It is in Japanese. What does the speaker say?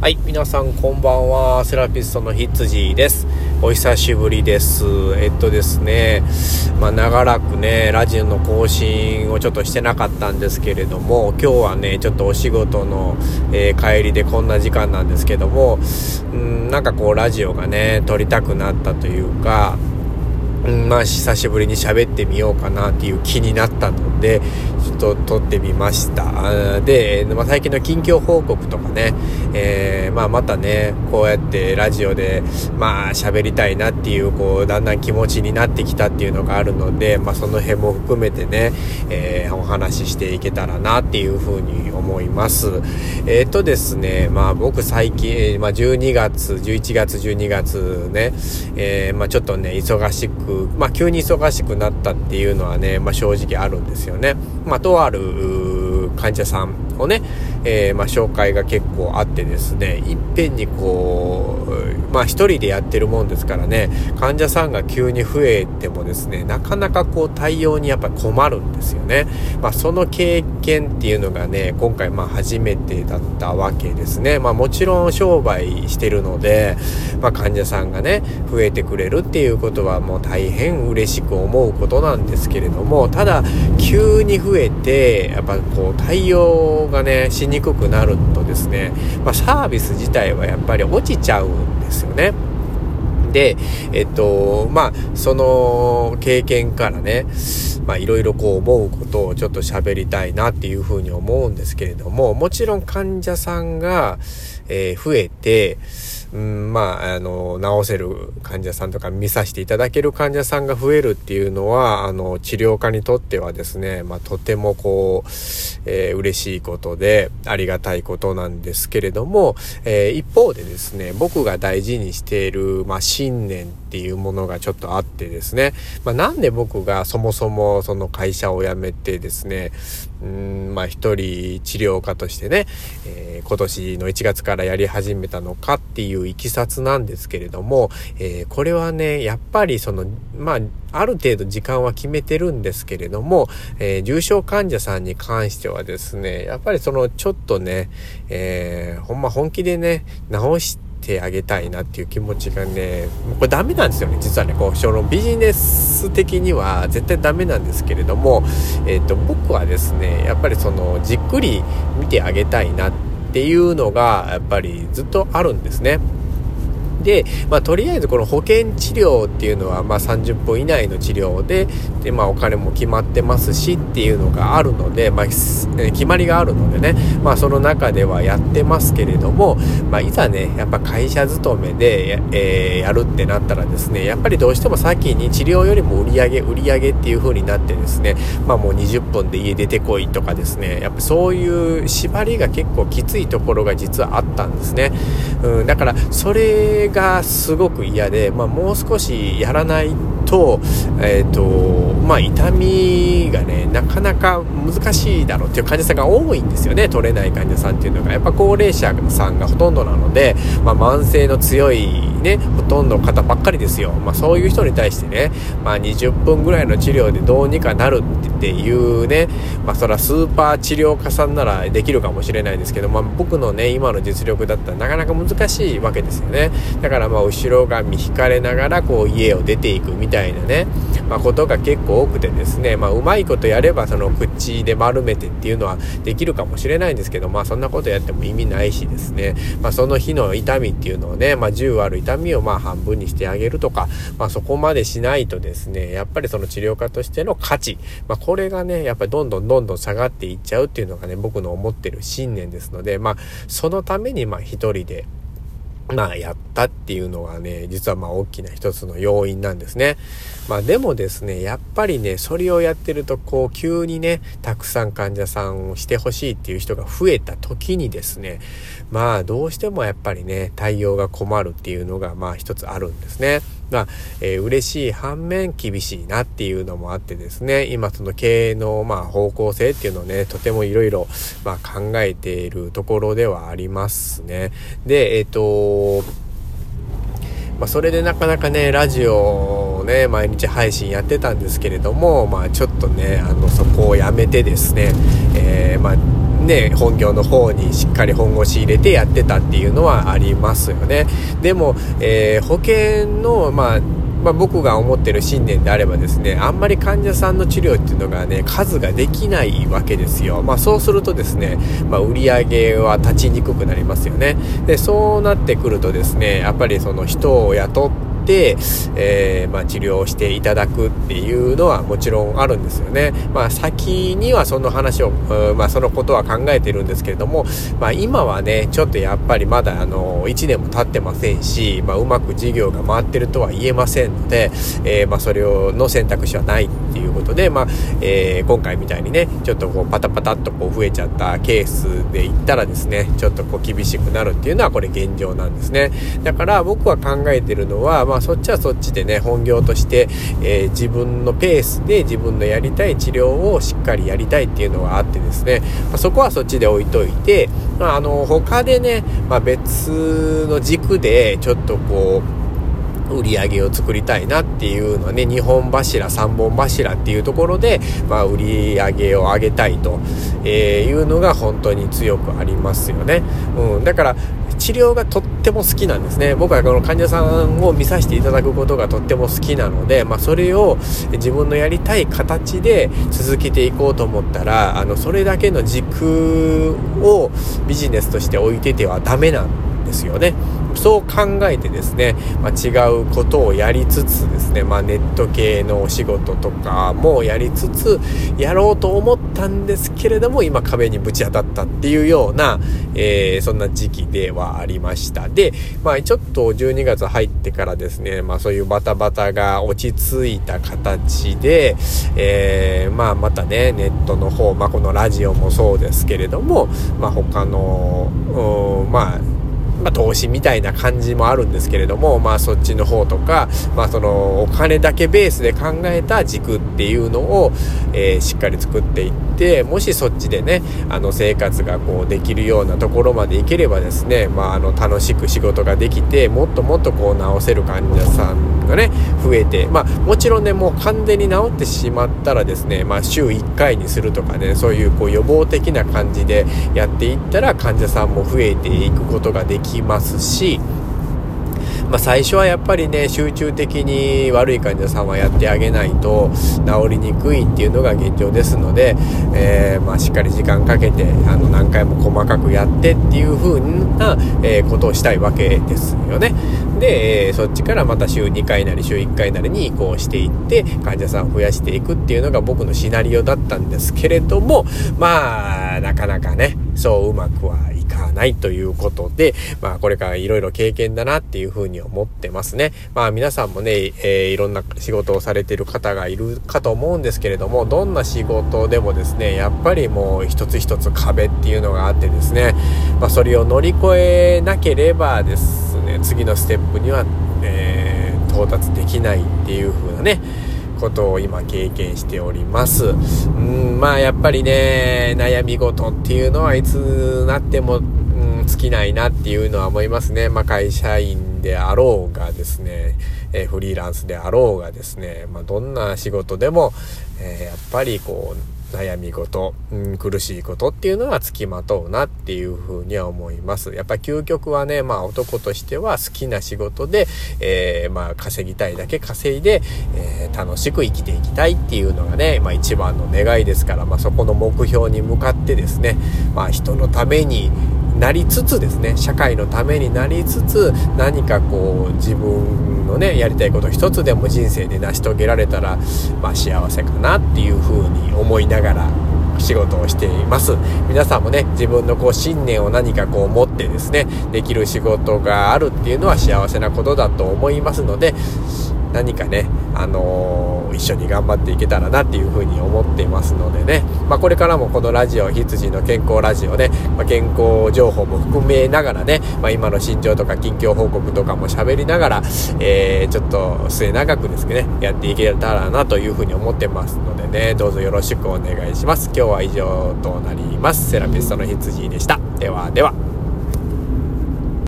はい、皆さんこんばんは。セラピストのひつじです。お久しぶりです。えっとですね、まあ、長らくね、ラジオの更新をちょっとしてなかったんですけれども、今日はね、ちょっとお仕事の、えー、帰りでこんな時間なんですけども、んなんかこうラジオがね、撮りたくなったというか、うんまあ、久しぶりに喋ってみようかなっていう気になったので、ちょっと撮ってみました。で、まあ、最近の近況報告とかね、えー、まあ、またね、こうやってラジオで、まあ、喋りたいなっていう、こう、だんだん気持ちになってきたっていうのがあるので、まあ、その辺も含めてね、えー、お話ししていけたらなっていうふうに思います。えっ、ー、とですね、まあ、僕最近、まあ、12月、11月、12月ね、えー、まあ、ちょっとね、忙しくまあ、急に忙しくなったっていうのはね、まあ、正直あるんですよね。まあ、とある患者さんをね、えー、まあ、紹介が結構あってですね、いっぺんにこう、まあ一人でやってるもんですからね、患者さんが急に増えてもですね、なかなかこう対応にやっぱ困るんですよね。まあその経験っていうのがね、今回まあ初めてだったわけですね。まあもちろん商売してるので、まあ患者さんがね、増えてくれるっていうことはもう大変嬉しく思うことなんですけれども、ただ急に増えて、やっぱこう対応がね、しにくくなるとですね、まあ、サービス自体はやっぱり落ちちゃうんですよね。で、えっと、まあ、その経験からね、まあ、いろいろこう思うことをちょっと喋りたいなっていうふうに思うんですけれども、もちろん患者さんが、えー、増えて、うん、まあ、あの、治せる患者さんとか見させていただける患者さんが増えるっていうのは、あの、治療家にとってはですね、まあ、とてもこう、えー、嬉しいことで、ありがたいことなんですけれども、えー、一方でですね、僕が大事にしている、まあ、信念っていうものがちょっとあってですね、まあ、なんで僕がそもそもその会社を辞めてですね、うん、まあ、一人治療家としてね、えー、今年の1月からやり始めたのかっていういきさつなんですけれども、えー、これはね、やっぱりその、まあ、ある程度時間は決めてるんですけれども、えー、重症患者さんに関してはですね、やっぱりそのちょっとね、えー、ほんま本気でね、治して、てあげたいなっていう気持ちがね、これダメなんですよね。実はね、こう、そのビジネス的には絶対ダメなんですけれども、えっ、ー、と、僕はですね、やっぱりその、じっくり見てあげたいなっていうのが、やっぱりずっとあるんですね。で、まあ、とりあえずこの保険治療っていうのは、まあ、30分以内の治療で、で、まあ、お金も決まってますしっていうのがあるので、まあ、決まりがあるのでね、まあ、その中ではやってますけれども、まあ、いざね、やっぱ会社勤めで、えー、やるってなったらですね、やっぱりどうしても先に治療よりも売り上げ、売り上げっていう風になってですね、まあ、もう20分で家出てこいとかですね、やっぱそういう縛りが結構きついところが実はあったんですね。うん、だから、それがすごく嫌で、まあ、もう少しやらないと、え、ー、と、まあ、痛みがね、なかなか難しいだろうっていう患者さんが多いんですよね、取れない患者さんっていうのが。やっぱ高齢者さんがほとんどなので、まあ、慢性の強いね、ほとんどの方ばっかりですよ。まあ、そういう人に対してね、まあ、20分ぐらいの治療でどうにかなるってていうね、まあ、そらスーパー治療家さんならできるかもしれないですけど、まあ、僕のね、今の実力だったらなかなか難しいわけですよね。だからまあ後ろ髪引かれながらこう家を出ていくみたいなね、まあ、ことが結構多くてですね、まあ、うまいことやればその口で丸めてっていうのはできるかもしれないんですけど、まあそんなことやっても意味ないしですね、まあその日の痛みっていうのをね、まあ10ある痛みをまあ半分にしてあげるとか、まあそこまでしないとですね、やっぱりその治療家としての価値、まあこれがね、やっぱりどんどんどんどん下がっていっちゃうっていうのがね、僕の思ってる信念ですので、まあそのためにまあ一人でまあやったっていうのはね、実はまあ大きな一つの要因なんですね。まあでもですね、やっぱりね、それをやってるとこう急にね、たくさん患者さんをしてほしいっていう人が増えた時にですね、まあどうしてもやっぱりね、対応が困るっていうのがまあ一つあるんですね。まあ、えー、嬉しい反面厳しいなっていうのもあってですね、今その経営のまあ方向性っていうのをね、とてもいろいろま考えているところではありますね。で、えっ、ー、と、まあ、それでなかなかね、ラジオね、毎日配信やってたんですけれども、まあ、ちょっとね、あの、そこをやめてですね、えー、まあ、ね、本業の方にしっかり本腰入れてやってたっていうのはありますよね。でも、えー、保険の、まあ、まあ、僕が思ってる信念であればですね、あんまり患者さんの治療っていうのがね、数ができないわけですよ。まあ、そうするとですね、まあ、売り上げは立ちにくくなりますよね。で、そうなってくるとですね、やっぱりその人を雇って、て、えー、まあ、治療していただくっていうのはもちろんあるんですよね。まあ、先にはその話を、まあ、そのことは考えてるんですけれども、まあ、今はね、ちょっとやっぱりまだあの、1年も経ってませんし、まあ、うまく事業が回ってるとは言えませんので、えー、まあ、それをの選択肢はないっていうことで、まあ、えー、今回みたいにね、ちょっとこう、パタパタっとこう増えちゃったケースで言ったらですね、ちょっとこう厳しくなるっていうのはこれ現状なんですね。だから僕は考えてるのは、まあ、そっちはそっちでね、本業として、えー、自分のペースで自分のやりたい治療をしっかりやりたいっていうのがあってですね、まあ、そこはそっちで置いといて、まあ、あの、他でね、まあ、別の軸でちょっとこう、売り上げを作りたいなっていうのはね、2本柱、3本柱っていうところで、まあ、売り上げを上げたいと、えいうのが本当に強くありますよね。うん、だから、治療がとっても好きなんですね。僕はこの患者さんを見させていただくことがとっても好きなので、まあ、それを自分のやりたい形で続けていこうと思ったら、あの、それだけの軸をビジネスとして置いててはダメなんですよね。そう考えてですね、まあ、違うことをやりつつですね、まあ、ネット系のお仕事とかもやりつつやろうと思ったんですけれども今壁にぶち当たったっていうような、えー、そんな時期ではありました。で、まあ、ちょっと12月入ってからですね、まあ、そういうバタバタが落ち着いた形で、えー、まあ、またねネットの方、まあ、このラジオもそうですけれども、まあ、他の、まあまあ、投資みたいな感じもあるんですけれども、まあ、そっちの方とか、まあ、そのお金だけベースで考えた軸っていうのを、えー、しっかり作っていってもしそっちでねあの生活がこうできるようなところまでいければですね、まあ、あの楽しく仕事ができてもっともっとこう直せる患者さんがね増えて、まあ、もちろんねもう完全に治ってしまったらですね、まあ、週1回にするとかねそういうこう予防的な感じでやっていったら患者さんも増えていくことができますし、まあ、最初はやっぱりね集中的に悪い患者さんはやってあげないと治りにくいっていうのが現状ですので、えー、まあ、しっかり時間かけてあの何回も細かくやってっていう風な、えー、ことをしたいわけですよね。で、えー、そっちからまた週2回なり週1回なりに移行していって患者さんを増やしていくっていうのが僕のシナリオだったんですけれどもまあなかなかねそううまくはいかないということで、まあこれからいろいろ経験だなっていうふうに思ってますね。まあ皆さんもね、えー、いろんな仕事をされてる方がいるかと思うんですけれども、どんな仕事でもですね、やっぱりもう一つ一つ壁っていうのがあってですね、まあそれを乗り越えなければですね、次のステップには、えー、到達できないっていう風なね、ことを今経験しております。うん、まあやっぱりね、悩み事っていうのはいつなっても、うん、尽きないなっていうのは思いますね。まあ会社員であろうがですね、えー、フリーランスであろうがですね、まあどんな仕事でも、えー、やっぱりこう、悩み事、うん、苦しいことっていうのは付きまとうなっていうふうには思います。やっぱ究極はね、まあ男としては好きな仕事で、えー、まあ稼ぎたいだけ稼いで、えー、楽しく生きていきたいっていうのがね、まあ一番の願いですから、まあそこの目標に向かってですね、まあ人のために、なりつつですね社会のためになりつつ何かこう自分のねやりたいこと一つでも人生で成し遂げられたら、まあ、幸せかなっていうふうに思いながら仕事をしています。皆さんもね自分のこう信念を何かこう持ってですねできる仕事があるっていうのは幸せなことだと思いますので何かね、あのー、一緒に頑張っていけたらなっていうふうに思っていますのでね、まあ、これからもこのラジオ、羊の健康ラジオね、まあ、健康情報も含めながらね、まあ、今の心情とか近況報告とかも喋りながら、えー、ちょっと末永くですね、やっていけたらなというふうに思ってますのでね、どうぞよろしくお願いします。今日は以上となります。セラピストの羊でした。ではでは。